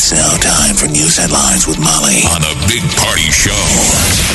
It's now time for news headlines with Molly on a big party show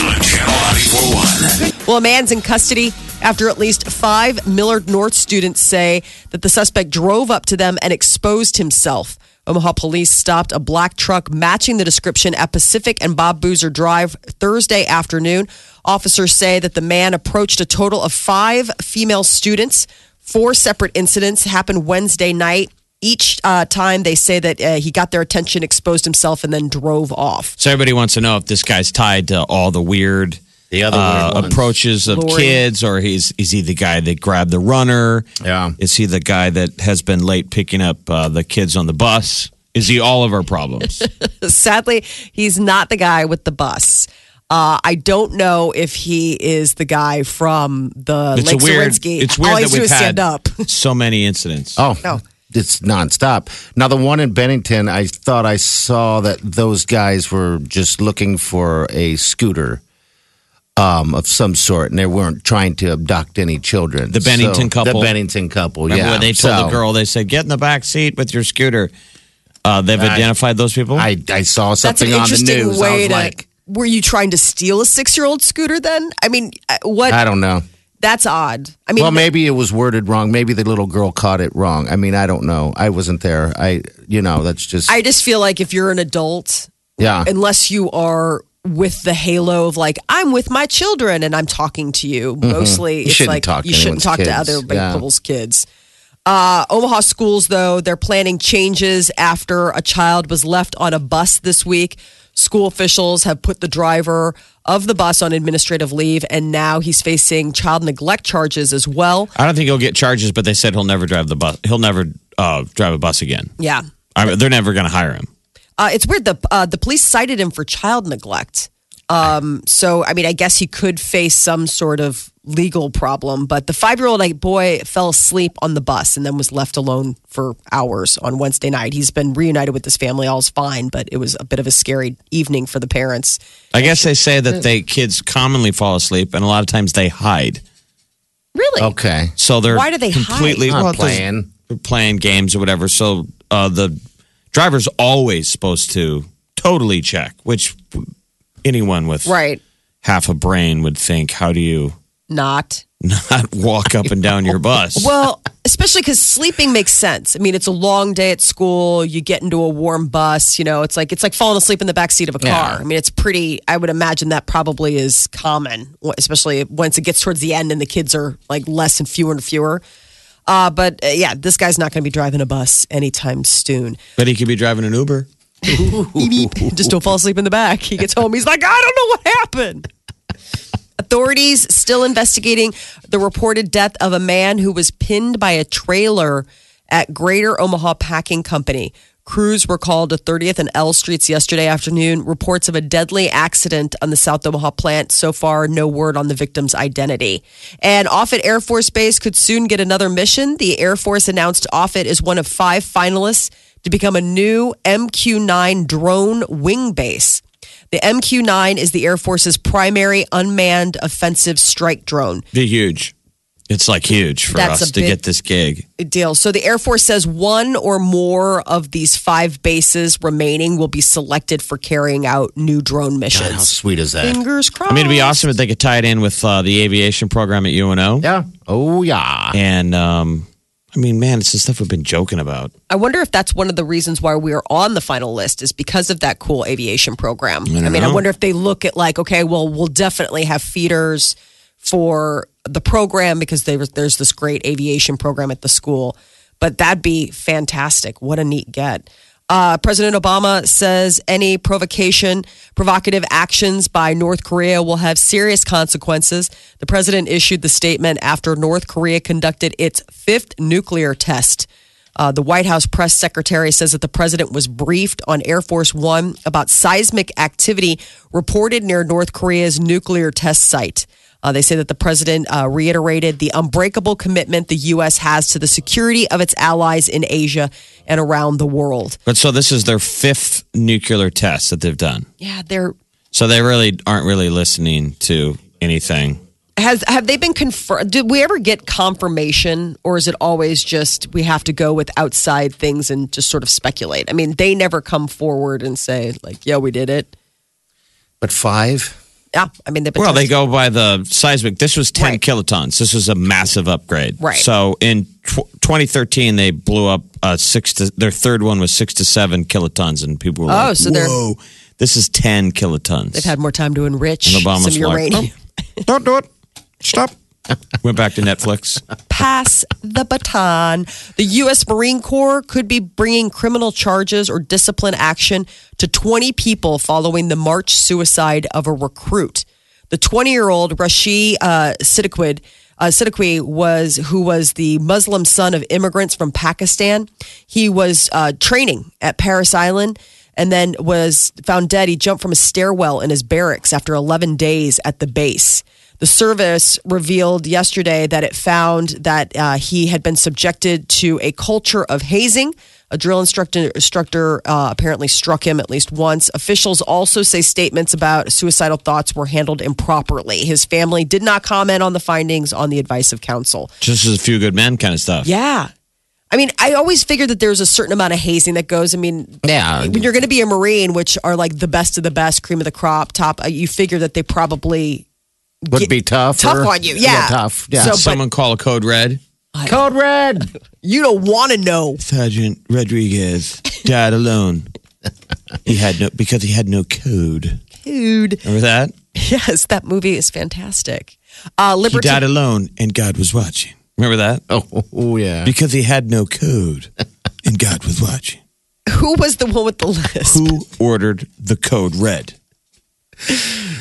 on Channel 941. Well, a man's in custody after at least five Millard North students say that the suspect drove up to them and exposed himself. Omaha police stopped a black truck matching the description at Pacific and Bob Boozer Drive Thursday afternoon. Officers say that the man approached a total of five female students. Four separate incidents happened Wednesday night. Each uh, time they say that uh, he got their attention, exposed himself, and then drove off. So everybody wants to know if this guy's tied to all the weird, The other uh, weird approaches of Lori. kids, or he's is he the guy that grabbed the runner? Yeah. Is he the guy that has been late picking up uh, the kids on the bus? Is he all of our problems? Sadly, he's not the guy with the bus. Uh, I don't know if he is the guy from the it's Lake a weird. Zorinsky. It's All weird he that has to do we've is stand had up. so many incidents. Oh, No. It's nonstop. Now, the one in Bennington, I thought I saw that those guys were just looking for a scooter um, of some sort, and they weren't trying to abduct any children. The Bennington So- couple? The Bennington couple, Remember yeah. when they told So, the girl? They said, "Get in the back seat with your scooter." Uh, they've I- identified those people. I, I saw That's something an on the interesting news. I way was to. like, were you trying to steal a six-year-old scooter? Then I mean, uh, what? I don't know. That's odd. I mean, well, maybe it was worded wrong. Maybe the little girl caught it wrong. I mean, I don't know. I wasn't there. I, you know, that's just, I just feel like if you're an adult, yeah. unless you are with the halo of like I'm with my children and I'm talking to you. Mostly, Mm-hmm. You it's shouldn't like talk you shouldn't talk to other Yeah. people's kids. Uh, Omaha schools, though, they're planning changes after a child was left on a bus this week. School officials have put the driver of the bus on administrative leave, and now he's facing child neglect charges as well. I don't think he'll get charges, but they said he'll never drive the bus. He'll never uh, drive a bus again. Yeah. I mean, they're never going to hire him. Uh, it's weird. The uh, the police cited him for child neglect. Um, so I mean, I guess he could face some sort of legal problem. But the five year old boy fell asleep on the bus and then was left alone for hours on Wednesday night. He's been reunited with his family. All's fine, but it was a bit of a scary evening for the parents. I guess they say that they kids commonly fall asleep, and a lot of times they hide. Really? okay. So they're Why do they completely Not well, 'cause playing. playing games or whatever. So uh, the driver's always supposed to totally check, which anyone with Right. half a brain would think. How do you Not. not walk up and down your bus? Well, especially because sleeping makes sense. I mean, it's a long day at school. You get into a warm bus. You know, it's like it's like falling asleep in the back seat of a car. Yeah. I mean, it's pretty. I would imagine that probably is common, especially once it gets towards the end and the kids are like less and fewer and fewer. Uh, but uh, yeah, this guy's not going to be driving a bus anytime soon. but he could be driving an Uber. Beep, beep. Just don't fall asleep in the back. He gets home. He's like, I don't know what happened. Authorities still investigating the reported death of a man who was pinned by a trailer at Greater Omaha Packing Company. Crews were called to 30th and L Streets yesterday afternoon. Reports of a deadly accident on the South Omaha plant. So far, no word on the victim's identity. And Offutt Air Force Base could soon get another mission. The Air Force announced Offutt is one of five finalists to become a new MQ 9 drone wing base. The MQ 9 is the Air Force's primary unmanned offensive strike drone. Be huge. It's like huge for That's us to get this gig. deal. So the Air Force says one or more of these five bases remaining will be selected for carrying out new drone God, how missions. sweet is that? Fingers crossed. I mean, it'd be awesome if they could tie it in with uh, the aviation program at UNO. Yeah. Oh, yeah. And um, I mean, man, it's the stuff we've been joking about. I wonder if that's one of the reasons why we are on the final list is because of that cool aviation program. I, mean, I wonder if they look at like, okay, well, we'll definitely have feeders for the program because there, there's this great aviation program at the school. But that'd be fantastic. What a neat get. Uh, President Obama says any provocation, provocative actions by North Korea will have serious consequences. The president issued the statement after North Korea conducted its fifth nuclear test. Uh, the White House press secretary says that the president was briefed on Air Force One about seismic activity reported near North Korea's nuclear test site. Uh, they say that the president uh, reiterated the unbreakable commitment the U.S. has to the security of its allies in Asia and around the world. But so this is their fifth nuclear test that they've done. Yeah, they're So they really aren't really listening to anything. Has have they been confirmed? Did we ever get confirmation, or is it always just we have to go with outside things and just sort of speculate? I mean, they never come forward and say like, "Yeah, we did it." But five? Yeah, I mean, they've Well, they go by the seismic. This was 10 Right. kilotons. This was a massive upgrade. Right. So in tw- 2013, they blew up uh, six to their third one was six to seven kilotons, and people were Oh, like, so they're- "Whoa, this is 10 kilotons." They've had more time to enrich some was like, uranium. Don't do it. Stop. Went back to Netflix. Pass the baton. The U.S. Marine Corps could be bringing criminal charges or discipline action to 20 people following the March suicide of a recruit. The 20 year old Rashid uh, Siddiqui uh, Siddiqui was who was the Muslim son of immigrants from Pakistan. He was uh, training at Parris Island and then was found dead. He jumped from a stairwell in his barracks after 11 days at the base. The service revealed yesterday that it found that uh, he had been subjected to a culture of hazing. A drill instructor, instructor uh, apparently struck him at least once. Officials also say statements about suicidal thoughts were handled improperly. His family did not comment on the findings on the advice of counsel. Just as a few good men kind of stuff. Yeah. I mean, I always figured that there's a certain amount of hazing that goes. I mean, Yeah. when you're going to be a Marine, which are like the best of the best, cream of the crop, top, uh, you figure that they probably Would be tough. tough or- on you. Yeah. tough. Yeah. So- but- Someone call a code red. Code red. You don't want to know. Sergeant Rodriguez died alone. he had no because he had no code. Dude. Remember that? Yes, that movie is fantastic. Uh, He Liberty. died alone and God was watching. Remember that? Oh, oh, yeah. Because he had no code and God was watching. Who was the one with the list? Who ordered the code red?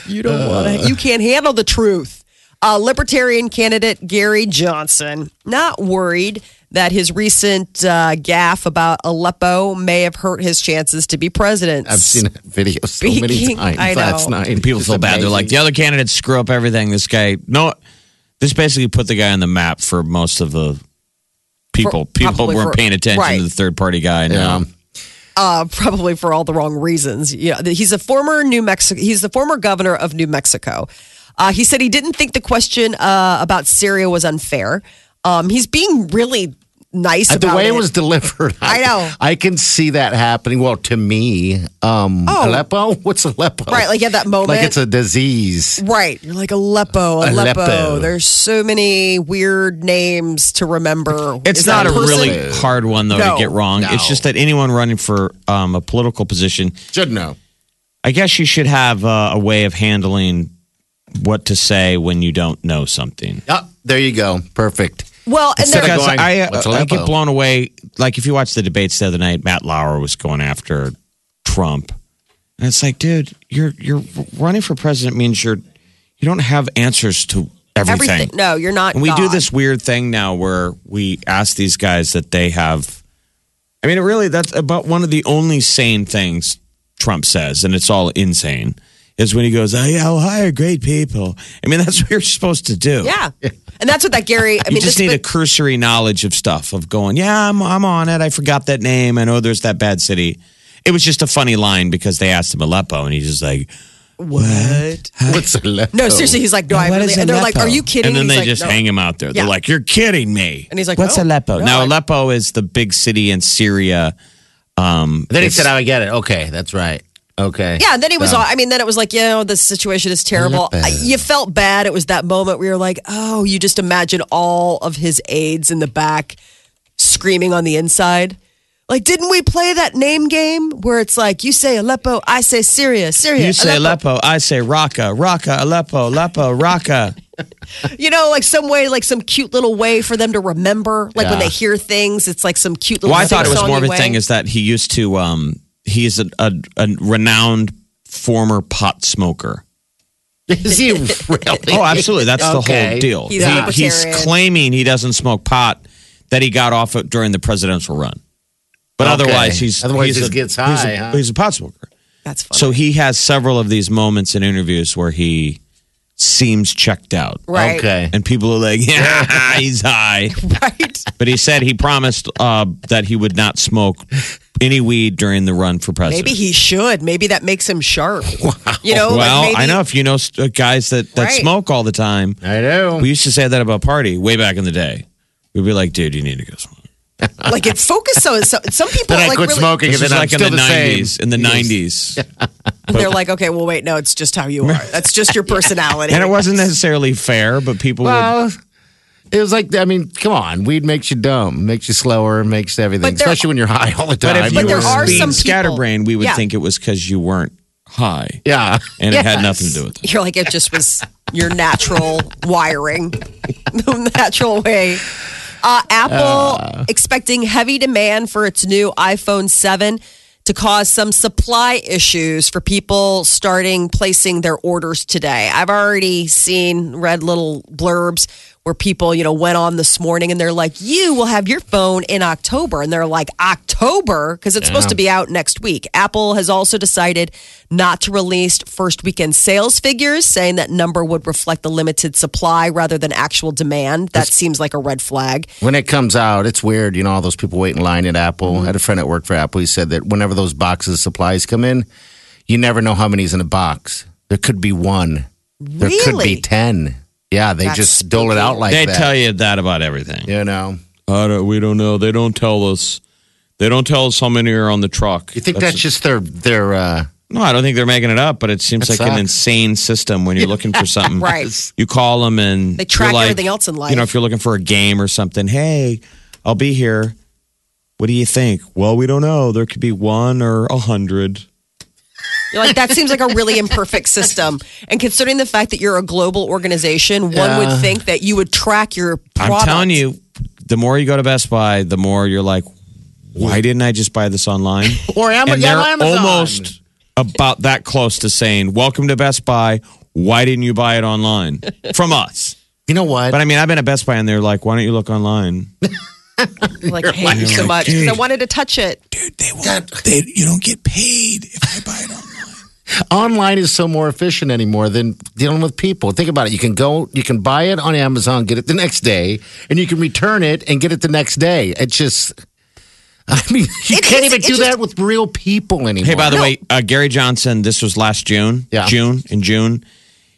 You don't want to. You can't handle the truth. Uh, Libertarian candidate Gary Johnson not worried that his recent uh, gaffe about Aleppo may have hurt his chances to be president. I've seen that video so many times I know. last night. And people It's feel bad. They're like, the other candidates screw up everything. This guy, no, this basically put the guy on the map for most of the people. For- people weren't for- paying attention right. to the third party guy. Now. Uh, probably for all the wrong reasons. Yeah, he's a former New Mexico. He's the former governor of New Mexico. Uh, he said he didn't think the question uh, about Syria was unfair. Um, he's being really nice Uh, the way it. it was delivered, I know. I can see that happening. Well, to me, um, Oh. Aleppo. What's Aleppo? Right, like you have that moment. Like it's a disease. Right. You're like Aleppo, Aleppo. Aleppo. There's so many weird names to remember. It's Is not a person? really hard one, though, No. to get wrong. No. It's just that anyone running for um, a political position, Should know. I guess you should have uh, a way of handling what to say when you don't know something. Oh, there you go. Perfect. Well, and Instead there, of going, I, uh, "What's I get blown away. Like if you watch the debates the other night, Matt Lauer was going after Trump, and it's like, dude, you're you're running for president means you're you don't have answers to everything. everything. No, you're not. And we do this weird thing now where we ask these guys that they have. I mean, it really, that's about one of the only sane things Trump says, and it's all insane, is when he goes, oh, yeah, I'll hire great people. I mean, that's what you're supposed to do. Yeah. And that's what that Gary, I You mean, just this, need a cursory knowledge of stuff, of going, yeah, I'm, I'm on it. I forgot that name. I know there's that bad city. It was just a funny line because they asked him Aleppo, and he's just like, what? What's Aleppo? No, seriously, he's like, no, I really, and they're like, are you kidding? Me? And then He's they like, just "No." hang him out there. They're like, "You're kidding me." And he's like, "What's "No, Aleppo?" no, now I- Aleppo is the big city in Syria. Um, Then he it's- said, "I get it. Okay, that's right. Okay." Yeah, then he was all, I mean, then it was like, you know, the situation is terrible. I- You felt bad. It was that moment where you're like, oh, you just imagine all of his aides in the back screaming on the inside. Like, didn't we play that name game where it's like, you say Aleppo, I say Syria, Syria. you say Aleppo, I say Raqqa, Raqqa, Aleppo, Aleppo, Raqqa. You know, like some way, like some cute little way for them to remember. Like when Yeah. they hear things, it's like some cute little Well, I thought it was more of a sing-songy way. thing is that he used to. Um, he's a, a, a renowned former pot smoker. Is he really? Oh, absolutely. That's the Okay. whole deal. He's He- a he's libertarian. claiming he doesn't smoke pot. that he got off it during the presidential run. But Okay. otherwise, he's Otherwise he's he a, gets he's a- high, huh? He's a pot smoker. That's funny. So he has several of these moments in interviews where he seems checked out. right. Okay. And people are like, yeah, he's high. Right. But he said he promised uh, that he would not smoke any weed during the run for president. Maybe he should. Maybe that makes him sharp. Wow. You know, well, like maybe, I know if you know guys that, that Right. smoke all the time. I know. We used to say that about party way back in the day. We'd be like, dude, you need to go smoke. Like it focus on so, some people then I like quit really smoking, and is then I'm like in still the the same. 90s. In the 90s. they're like, okay, well, wait, no, it's just how you are. That's just your personality. And it wasn't necessarily fair, but people would. Well, it was like I mean, come on, weed makes you dumb, makes you slower, makes everything, there- especially when you're high all the time. But if But you there were are being some people- scatterbrained, we would Yeah. think it was because you weren't high. yeah, And it had nothing to do with it. You're like, it just was your natural wiring, the natural way. Uh, Apple expecting heavy demand for its new iPhone 7 to cause some supply issues for people starting placing their orders today. I've already seen read little blurbs where people, you know, went on this morning and they're like, "You will have your phone in October." And they're like, "October?" because it's supposed to be out next week. Apple has also decided not to release first weekend sales figures, saying that number would reflect the limited supply rather than actual demand. That seems like a red flag. When it comes out, it's weird. You know, all those people wait in line at Apple. Mm-hmm. I had a friend at work for Apple. He said that whenever those boxes of supplies come in, you never know how many's in a box. There could be one. There could be ten. Yeah, they That's just dole it out like they that. tell you that about everything. You know, I don't, we don't know. They don't tell us. They don't tell us how many are on the truck. you think that's, just their their uh, no? I don't think they're making it up, but it seems That like an sucks. insane system when you're looking for something. Right. You call them and They track you're like- everything else in life. You know, if you're looking for a game or something, hey, I'll be here. What do you think? Well, we don't know. There could be one or a hundred. You're like, that seems like a really imperfect system. And considering the fact that you're a global organization, one Yeah. would think that you would track your product. I'm telling you, the more you go to Best Buy, the more you're like, why didn't I just buy this online? or Am- and yeah, they're Amazon. almost about that close to saying, "Welcome to Best Buy. Why didn't you buy it online from us?" You know what? But I mean, I've been at Best Buy, and they're like, "Why don't you look online?" Like, I hate you so much because I wanted to touch it. Dude, they won't. They, you don't get paid if I buy it online. online is so more efficient anymore than dealing with people. Think about it. You can go, you can buy it on Amazon, get it the next day, and you can return it and get it the next day. It's just, I mean, you It- can't it's- even it do just- that with real people anymore. Hey, by the way, uh, Gary Johnson. This was last June. Yeah. June in June.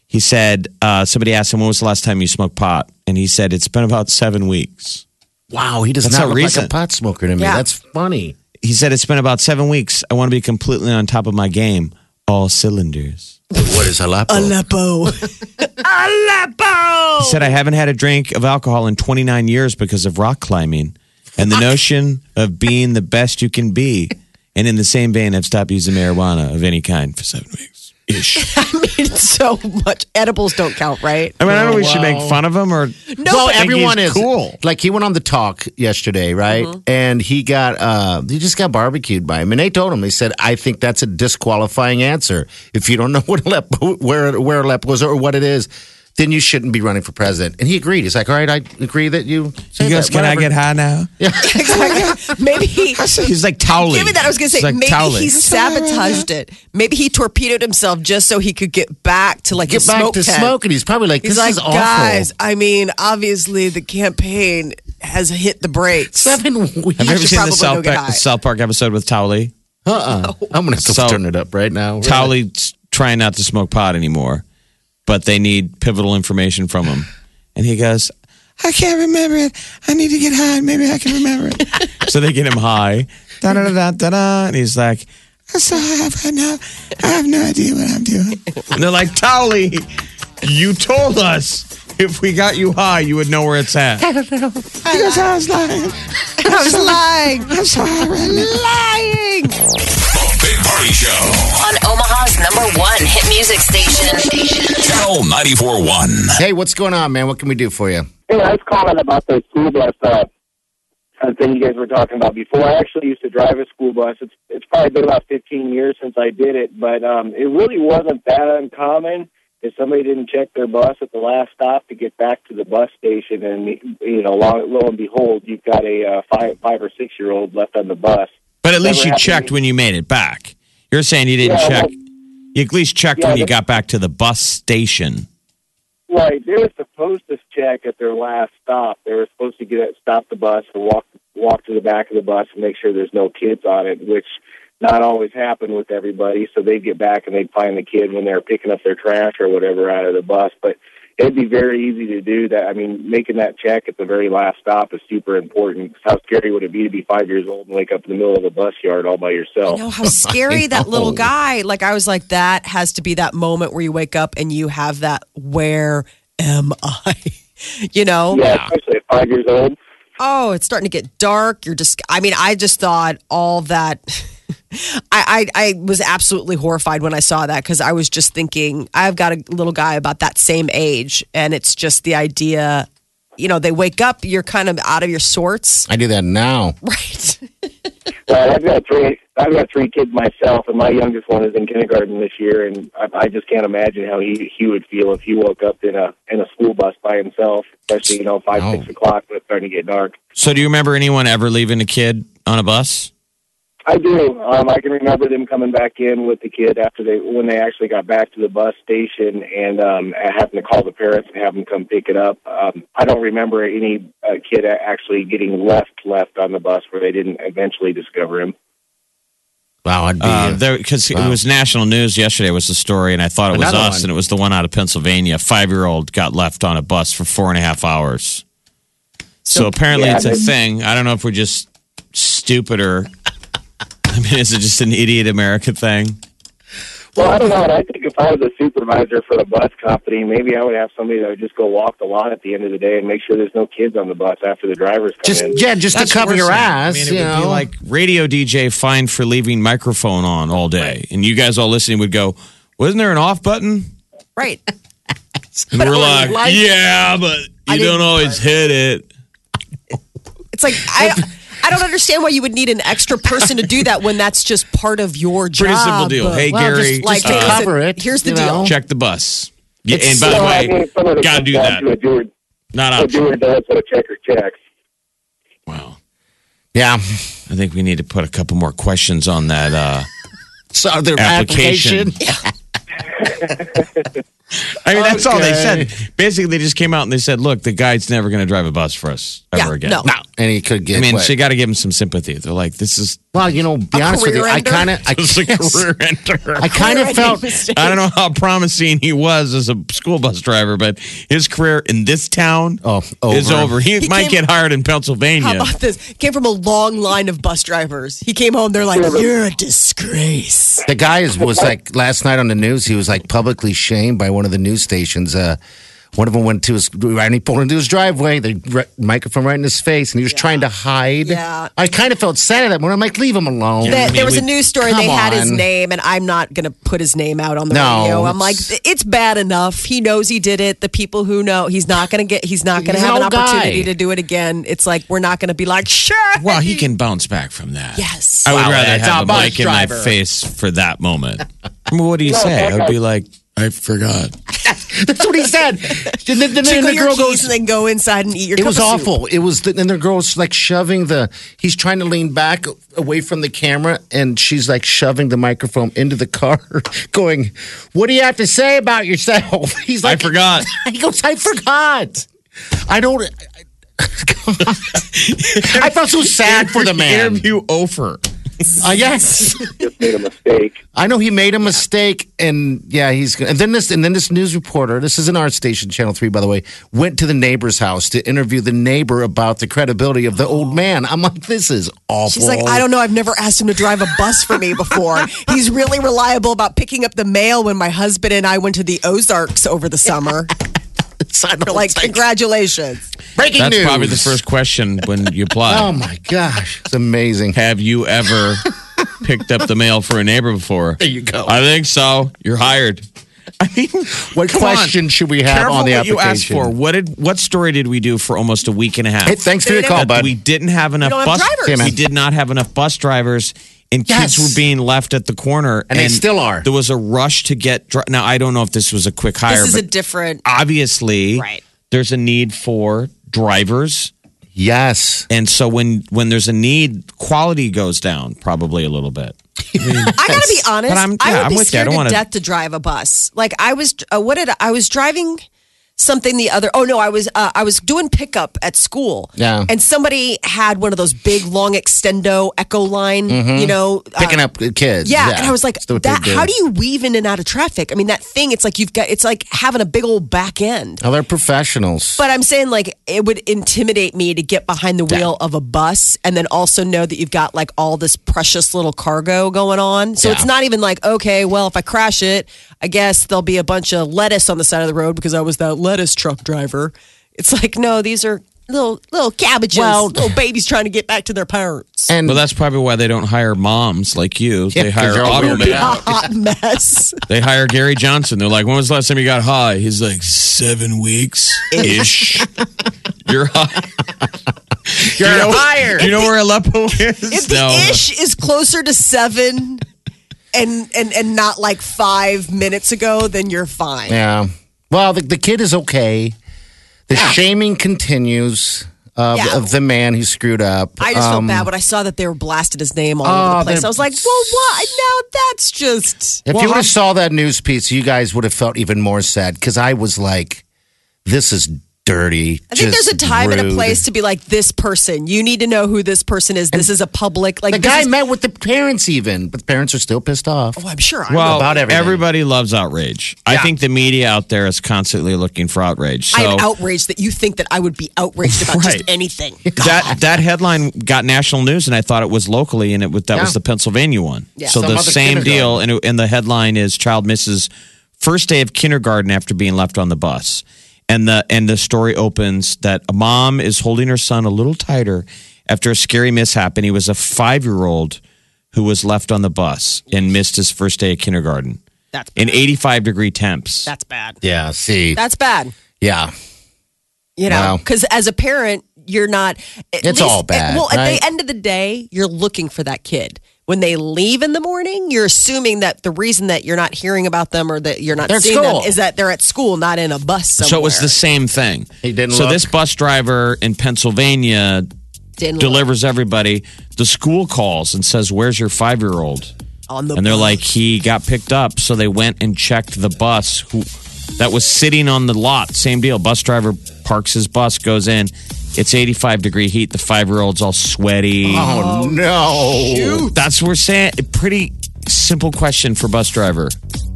He said uh, somebody asked him when was the last time you smoked pot, and he said it's been about seven weeks. Wow, he does That's not not look like a pot smoker to me. Yeah. That's funny. He said it's been about seven weeks. I want to be completely on top of my game, all cylinders. What is Aleppo? Aleppo. Aleppo. He said, I haven't had a drink of alcohol in 29 years because of rock climbing and the notion of being the best you can be. And in the same vein, I've stopped using marijuana of any kind for seven weeks. Ish. I mean, so much. Edibles don't count, right? I mean, I don't know if we should make fun of him or. No, well, but- everyone he's is cool. Like he went on the talk yesterday, right? And he got uh he just got barbecued by him. And they told him, they said, I think that's a disqualifying answer. If you don't know what Aleppo, where where Aleppo is or what it is, then you shouldn't be running for president. And he agreed. He's like, All right, I agree that you say He goes, that, Can I get high now? Yeah. exactly. Maybe he. He's like Towelie. Give me that. I was going to say, like maybe Towelie. he sabotaged it. Maybe he torpedoed himself just so he could get back to like get the back smoke to tent. smoking. He's probably like, He's This like, is awful. guys, I mean, obviously the campaign has hit the brakes. Seven weeks. Have you ever seen the South Park, high. South Park episode with Towelie? Uh-uh. I'm gonna have to So- turn it up right now. Towelie's trying not to smoke pot anymore, but they need pivotal information from him. And he goes, I can't remember it. I need to get high. Maybe I can remember it. so they get him high. Da da da da da da. And he's like, I'm so high right now. I have no idea what I'm doing. And they're like, Towelie, you told us if we got you high, you would know where it's at. I don't know. He goes, I was lying. I was lying. I'm so high right now. lying. The Big Party Show. On Omaha's number one hit music station. Channel 94.1. Hey, what's going on, man? What can we do for you? Hey, I was calling about the school bus uh, uh, thing you guys were talking about before. I actually used to drive a school bus. It's it's probably been about 15 years since I did it, but um, it really wasn't that uncommon if somebody didn't check their bus at the last stop to get back to the bus station, and you know, lo, lo and behold, you've got a uh, five five or six year old left on the bus. But at least Never you checked when you made it back. You're saying you didn't Yeah, check. well- you at least checked Yeah, when you got back to the bus station. Right, they were supposed to check at their last stop. They were supposed to get stop the bus and walk walk to the back of the bus and make sure there's no kids on it, which not always happened with everybody. So they'd get back and they'd find the kid when they were picking up their trash or whatever out of the bus. But it'd be very easy to do that. I mean, making that check at the very last stop is super important. How scary would it be to be five years old and wake up in the middle of a bus yard all by yourself? You know how scary that little guy. Like I was like, that has to be that moment where you wake up and you have that. Where am I? You know. Yeah, especially at five years old. Oh, it's starting to get dark. You're just. I mean, I just thought all that. I, I I was absolutely horrified when I saw that because I was just thinking I've got a little guy about that same age, and it's just the idea. You know, they wake up, you're kind of out of your sorts, I do that now. right? Well, I've got three. I've got three kids myself, and my youngest one is in kindergarten this year, and I, I just can't imagine how he he would feel if he woke up in a in a school bus by himself, especially you know five No. six o'clock when it's starting to get dark. So, do you remember anyone ever leaving a kid on a bus? I do. Um, I can remember them coming back in with the kid after they when they actually got back to the bus station, and um, having to call the parents and have them come pick it up. Um, I don't remember any uh, kid actually getting left left on the bus where they didn't eventually discover him. Wow, I'd be. Uh, there because it was national news yesterday was the story, and I thought it was Another us, one. and it was the one out of Pennsylvania. Five year old got left on a bus for four and a half hours. So, apparently, Yeah, it's a thing. I don't know if we're just stupid or. I mean, is it just an idiot America thing? Well, I don't know. And I think if I was a supervisor for the bus company, maybe I would have somebody that would just go walk the lot at the end of the day and make sure there's no kids on the bus after the drivers come just in. yeah, just That's to cover what we're your saying. ass. I mean, it you would know, be like radio DJ fined for leaving microphone on all day, and you guys all listening would go, "Wasn't there an off button?" right. And we're like, like- "Yeah, but I you don't didn't- always hit it." It's like I I don't understand why you would need an extra person to do that when that's just part of your job. Pretty simple deal. Hey, Well, Gary, just- like just to hey, cover it, Here's the deal. know? check the bus. Yeah, It's- and by the Well, I way, mean, some of it gotta comes do down that. To a doer, Not a optional. doer does what a checker checks. Wow. yeah. I think we need to put a couple more questions on that uh, So their application. application. I mean, that's all they said. Basically, they just came out and they said, "Look, the guy's never going to drive a bus for us ever Yeah, again." no. No, and he could get. I mean, what? so you got to give him some sympathy. They're like, "This is well, you know, be A honest with you, career I kind of, I, this is a career ender." I kind of felt. I don't know how promising he was as a school bus driver, but his career in this town Oh, is over. over. He, He might came- get hired in Pennsylvania. How about this? Came from a long line of bus drivers. He came home. They're like, "You're a disgrace." The guy is, was like last night on the news. He was like publicly shamed by one of the news stations. Uh, one of them went to his and he pulled into his driveway. The re- microphone right in his face, and he was trying to hide. Yeah. I kind of felt sad at that when I'm like, leave him alone. That- mean, there was we- a news story. They come had his name, and I'm not going to put his name out on the No, radio. I'm like, it's- it's bad enough. He knows he did it. The people who know, he's not going to get. He's not going to have an an opportunity guy. to do it again. It's like we're not going to be like, sure. well, he can bounce back from that. Yes. I would Well, rather have a a bus mic in my face for that moment. I mean, what do you say? I would be like, I forgot. That's what he said. And then, then Jingle the girl goes. and then go inside and eat your. It cup was of soup. awful. It was, the, and the girl's like shoving the. He's trying to lean back away from the camera, and she's like shoving the microphone into the car, going, "What do you have to say about yourself?" He's like, I forgot. He goes, "I forgot. I don't." I felt so sad for the man. Interview over. Uh, yes, Just made a mistake. I know he made a mistake, and yeah, he's. And then this, and then this news reporter. This is an art station, Channel Three, by the way. Went to the neighbor's house to interview the neighbor about the credibility of the old man. I'm like, this is awful. She's like, I don't know. I've never asked him to drive a bus for me before. He's really reliable about picking up the mail when my husband and I went to the Ozarks over the summer. I don't like, think- congratulations. breaking That's news. probably the first question when you apply. Oh my gosh, it's amazing. Have you ever picked up the mail for a neighbor before? There you go. I think so. You're hired. I mean, What come question on. should we have Careful on the what you asked application? for. What did what story did we do for almost a week and a half? Hey, thanks for your call, didn't- bud. we didn't have enough don't have bus drivers. Hey, we did not have enough bus drivers and Yes. kids were being left at the corner, And they still are. There was a rush to get. dri- Now I don't know if this was a quick hire, This is but a different. obviously, Right. there's a need for drivers, Yes. and so when when there's a need, quality goes down probably a little bit. I gotta be honest. But I'm- I would I'm be with you. I scared to wanna- death to drive a bus. Like I was. Uh, what did I, I was driving? Something the other. Oh no, I was. Uh, I was doing pickup at school. Yeah. And somebody had one of those big, long extendo Echo line. You know, uh, Picking up kids. Yeah, and I was like, That's what they that. do. How do you weave in and out of traffic? I mean, that thing. It's like you've got. It's like having a big old back end. Oh, they're professionals. But I'm saying like it would intimidate me to get behind the wheel of a bus and then also know that you've got like all this precious little cargo going on. So Yeah. it's not even like, okay, well, if I crash it, I guess there'll be a bunch of lettuce on the side of the road because I was that lettuce truck driver. It's like, no, these are little little cabbages, Well- little babies trying to get back to their parents. and Well, that's probably why they don't hire moms like you. Yeah, they 'cause hire you're all automakers. weirded a hot mess. They hire Gary Johnson. They're like, when was the last time you got high? He's like, seven weeks ish. You're high. you're you know, hired. Do you know where Aleppo is? if the No. ish is closer to seven and and and not like five minutes ago, then you're fine. Yeah. Well, the, the kid is okay. The shaming continues of, Yeah. of the man who screwed up. I just Um, felt bad when I saw that they were blasted his name all over the place. they're- I was like, well, what? Now that's just. If Well, you would have saw that news piece, you guys would have felt even more sad because I was like, "This is dirty." I think there's a just time and a place to be like, this person. You need to know who this person is. This is a public. Like The guy is- met with the parents, even, but the parents are still pissed off. Oh, I'm sure. I Well, about everything. everybody loves outrage. I think the media out there is constantly looking for outrage. So I am outraged that you think that I would be outraged about just Right. anything. that that headline got national news, and I thought it was locally, and it was that Yeah. was the Pennsylvania one. Yeah. So Some the same deal, and, it- and the headline is child misses first day of kindergarten after being left on the bus, and the and the story opens that a mom is holding her son a little tighter after a scary mishap, and he was a five year old who was left on the bus and missed his first day of kindergarten That's in eighty five degree temps. that's bad. Yeah, see, That's bad. yeah, You know, Wow. because as a parent, you're not. at It's all bad, Well, at the end of the day, you're looking for that kid. When they leave in the morning, you're assuming that the reason that you're not hearing about them or that you're not They're seeing them is that they're at school, not in a bus somewhere. So it was the same thing. He didn't So look. this bus driver in Pennsylvania Didn't look delivers everybody. The school calls and says, "Where's your five year old?" on the And they're bus. like, "He got picked up." So they went and checked the bus who that was sitting on the lot. Same deal. Bus driver parks his bus, goes in. It's 85 degree heat. The five year old's all sweaty. Oh, no! That's what we're saying. A pretty simple question for bus driver.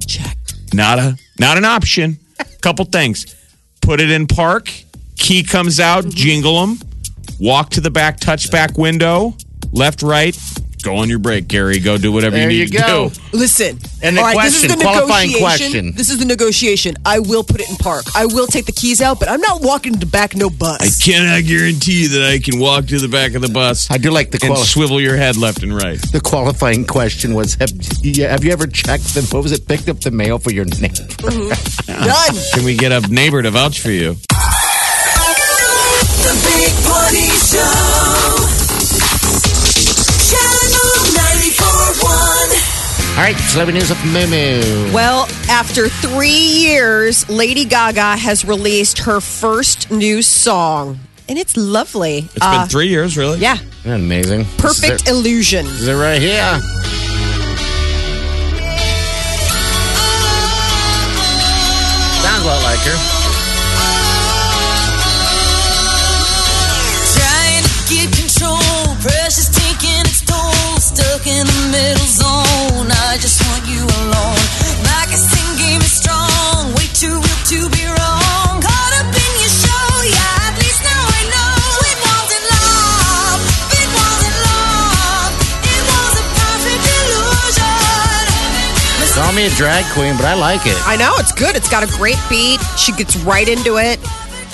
check. Not a not an option. Couple things. Put it in park. Key comes out. Mm-hmm. Jingle them. Walk to the back. Touch back window. Left, right. Go on your break, Gary. Go do whatever There you you need go. to do. Listen. And the all right, this is the qualifying negotiation. question. This is the negotiation. I will put it in park. I will take the keys out, but I'm not walking to back no bus. I cannot guarantee that I can walk to the back of the bus I do like the and swivel your head left and right. the qualifying question was: Have you, have you ever checked the what was it? Picked up the mail for your neighbor? Mm-hmm. Done. Can we get a neighbor to vouch for you? The Big Party Show. Channel 94.1. All right, celebrity news of Moo Well, after three years, Lady Gaga has released her first new song, and it's lovely. It's been uh, three years, really. Yeah, Isn't that amazing? perfect Is it, illusion. is it right here? Sounds a lot like her. Trying to get control. Pressure's in the middle zone. I just want you alone. My guessing game is strong. Way too real to be wrong. Caught up in your show. Yeah, at least now I know. It wasn't love. It wasn't love. It was a perfect illusion. Call me a drag queen, but I like it. I know it's good. It's got a great beat. She gets right into it.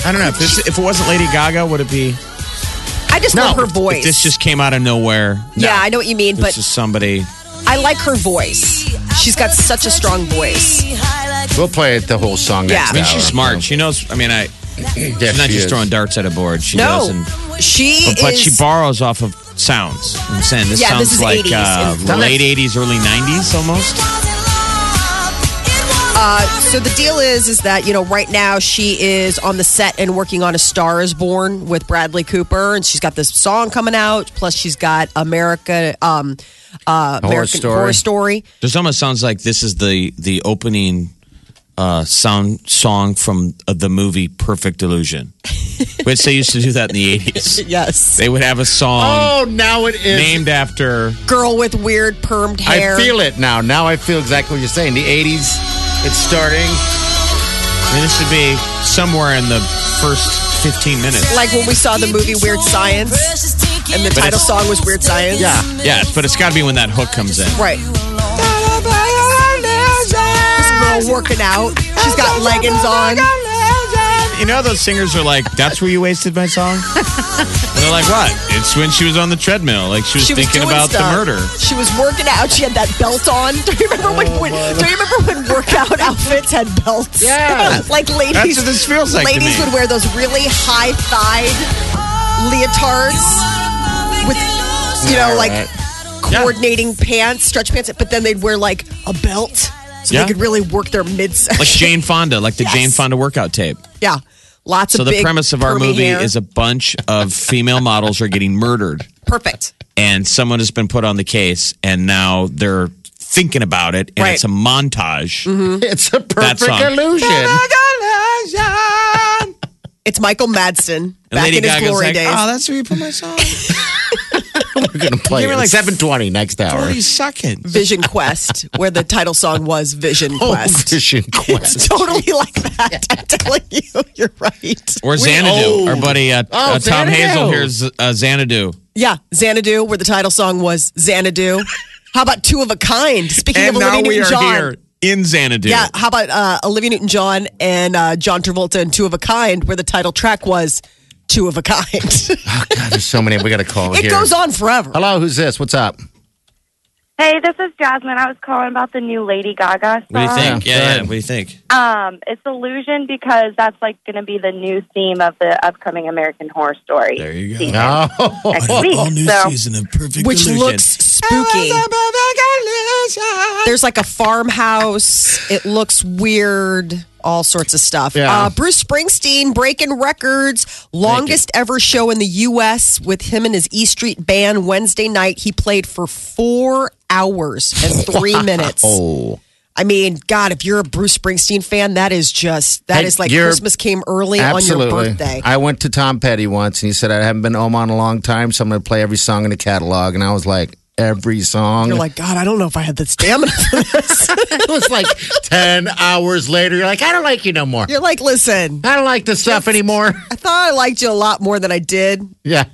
I don't know if this if it wasn't Lady Gaga, would it be? I just No, love her voice. If this just came out of nowhere. yeah, I know what you mean, but It's but just somebody. I like her voice. She's got such a strong voice. We'll play it the whole song Yeah. next I mean, hour. she's smart. She knows. I mean, I. Yeah, She's not she just is. throwing darts at a board. She No. does. And She But, but is. she borrows off of sounds. I'm saying this Yeah, sounds this is like 80s. uh, late 80s, early 90s almost. Uh, so the deal is, is that you know, right now she is on the set and working on A Star Is Born with Bradley Cooper, and she's got this song coming out. Plus, she's got America, um, uh, Horror American Story. Horror Story. This almost sounds like this is the the opening uh, sound song from uh, the movie Perfect Illusion, which they used to do that in the 80s. Yes, They would have a song Oh, now it is. named after. girl with weird permed hair. I feel it now. Now I feel exactly what you're saying. The 80s, it's starting. I mean, this should be somewhere in the first 15 minutes. like when we saw the movie Weird Science, and the But title it's- song was Weird Science. Yeah. Yeah, but it's got to be when that hook comes in. right. This girl working out. She's got leggings on. You know, those singers are like, "That's where you wasted my song." and they're like, "What?" It's when she was on the treadmill, like she was She was thinking doing about stuff. the murder. She was working out. She had that belt on. Do you remember when? Oh, when do you remember when workout outfits had belts? Yeah. like ladies. That's what this feels like to Ladies me. would wear those really high thighed leotards with, you know, like Yeah. coordinating pants, stretch pants, but then they'd wear like a belt so Yeah. they could really work their midsection. Like Jane Fonda, like the Yes. Jane Fonda workout tape. yeah, lots So of. So the big, premise of our movie hair. is a bunch of female models are getting murdered, perfect. and someone has been put on the case, and now they're thinking about it, and Right. it's a montage. Mm-hmm. It's a perfect song. illusion. It's Michael Madsen back Lady in his Gaga's glory like, days. "Oh, that's where you put my song." We're going to play Give her it. like 720 next hour. Forty seconds. Vision Quest, where the title song was Vision Oh, Quest. Vision Quest. totally like that. I'm telling you, you're right. Or Xanadu. old. Our buddy uh, Oh, uh, Tom Xanadu. Hazel here's uh, Xanadu. Yeah, Xanadu, where the title song was Xanadu. How about Two of a Kind? Speaking And of now Olivia we are Newton-John. here in Xanadu. Yeah, how about uh, Olivia Newton-John and uh, John Travolta and Two of a Kind, where the title track was Two of a Kind. Oh, God, there's so many. We got to call it here. It goes on forever. Hello, who's this? What's up? Hey, this is Jasmine. I was calling about the new Lady Gaga song. What do you think? Yeah, Yeah, yeah. What do you think? Um, it's Illusion because that's like going to be the new theme of the upcoming American Horror Story. There you go. season Oh, Next week. so, season of Perfect Which Illusion. looks spooky. Ah, ah, ah. There's like a farmhouse. It looks weird. All sorts of stuff. Yeah. Uh, Bruce Springsteen breaking records. Longest ever show in the U.S. with him and his E Street Band Wednesday night. He played for four hours and three minutes. oh. I mean, God, if you're a Bruce Springsteen fan, that is just that Hey, is like you're- Christmas came early on your birthday. I went to Tom Petty once and he said, I haven't been to Omaha in a long time, so I'm going to play every song in the catalog. And I was like, every song? You're like, God, I don't know if I had the stamina for this. it was like 10 hours later. You're like, I don't like you no more. You're like, listen, I don't like this stuff anymore. I thought I liked you a lot more than I did. Yeah.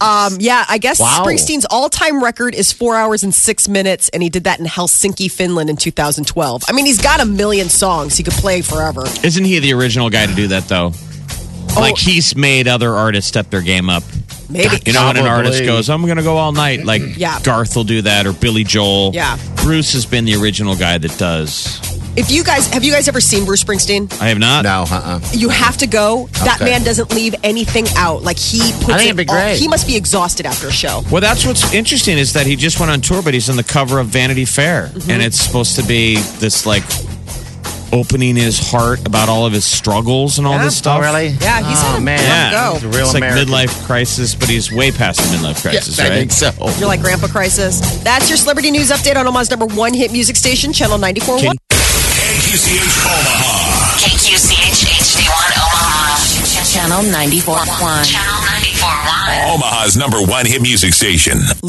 Um, yeah, I guess Wow. Springsteen's all-time record is four hours and six minutes, and he did that in Helsinki, Finland, in 2012. I mean, he's got a million songs he could play forever. Isn't he the original guy to do that though? Like he's made other artists step their game up. Maybe. You know, when an artist goes, "I'm going to go all night," like Yeah. Garth will do that, or Billy Joel. Yeah. Bruce has been the original guy that does. If you guys have you guys ever seen Bruce Springsteen? I have not. No, uh-uh. You have to go. That Okay. man doesn't leave anything out. Like he puts I think it it'd be all- great. he must be exhausted after a show. Well, that's what's interesting is that he just went on tour, but he's on the cover of Vanity Fair, Mm-hmm. and it's supposed to be this like opening his heart about all of his struggles and all Yeah. this stuff. Oh, really? Yeah, he's oh, had a oh, man. Yeah, go. He's a real it's like American. midlife crisis, but he's way past the midlife crisis, Yes, I right? think so. You're like Grandpa Crisis. That's your celebrity news update on Omaha's number one hit music station, Channel 94.1. KQCH Omaha. KQCH HD1 Omaha. Channel 94.1. Channel 94.1. Omaha's number one hit music station.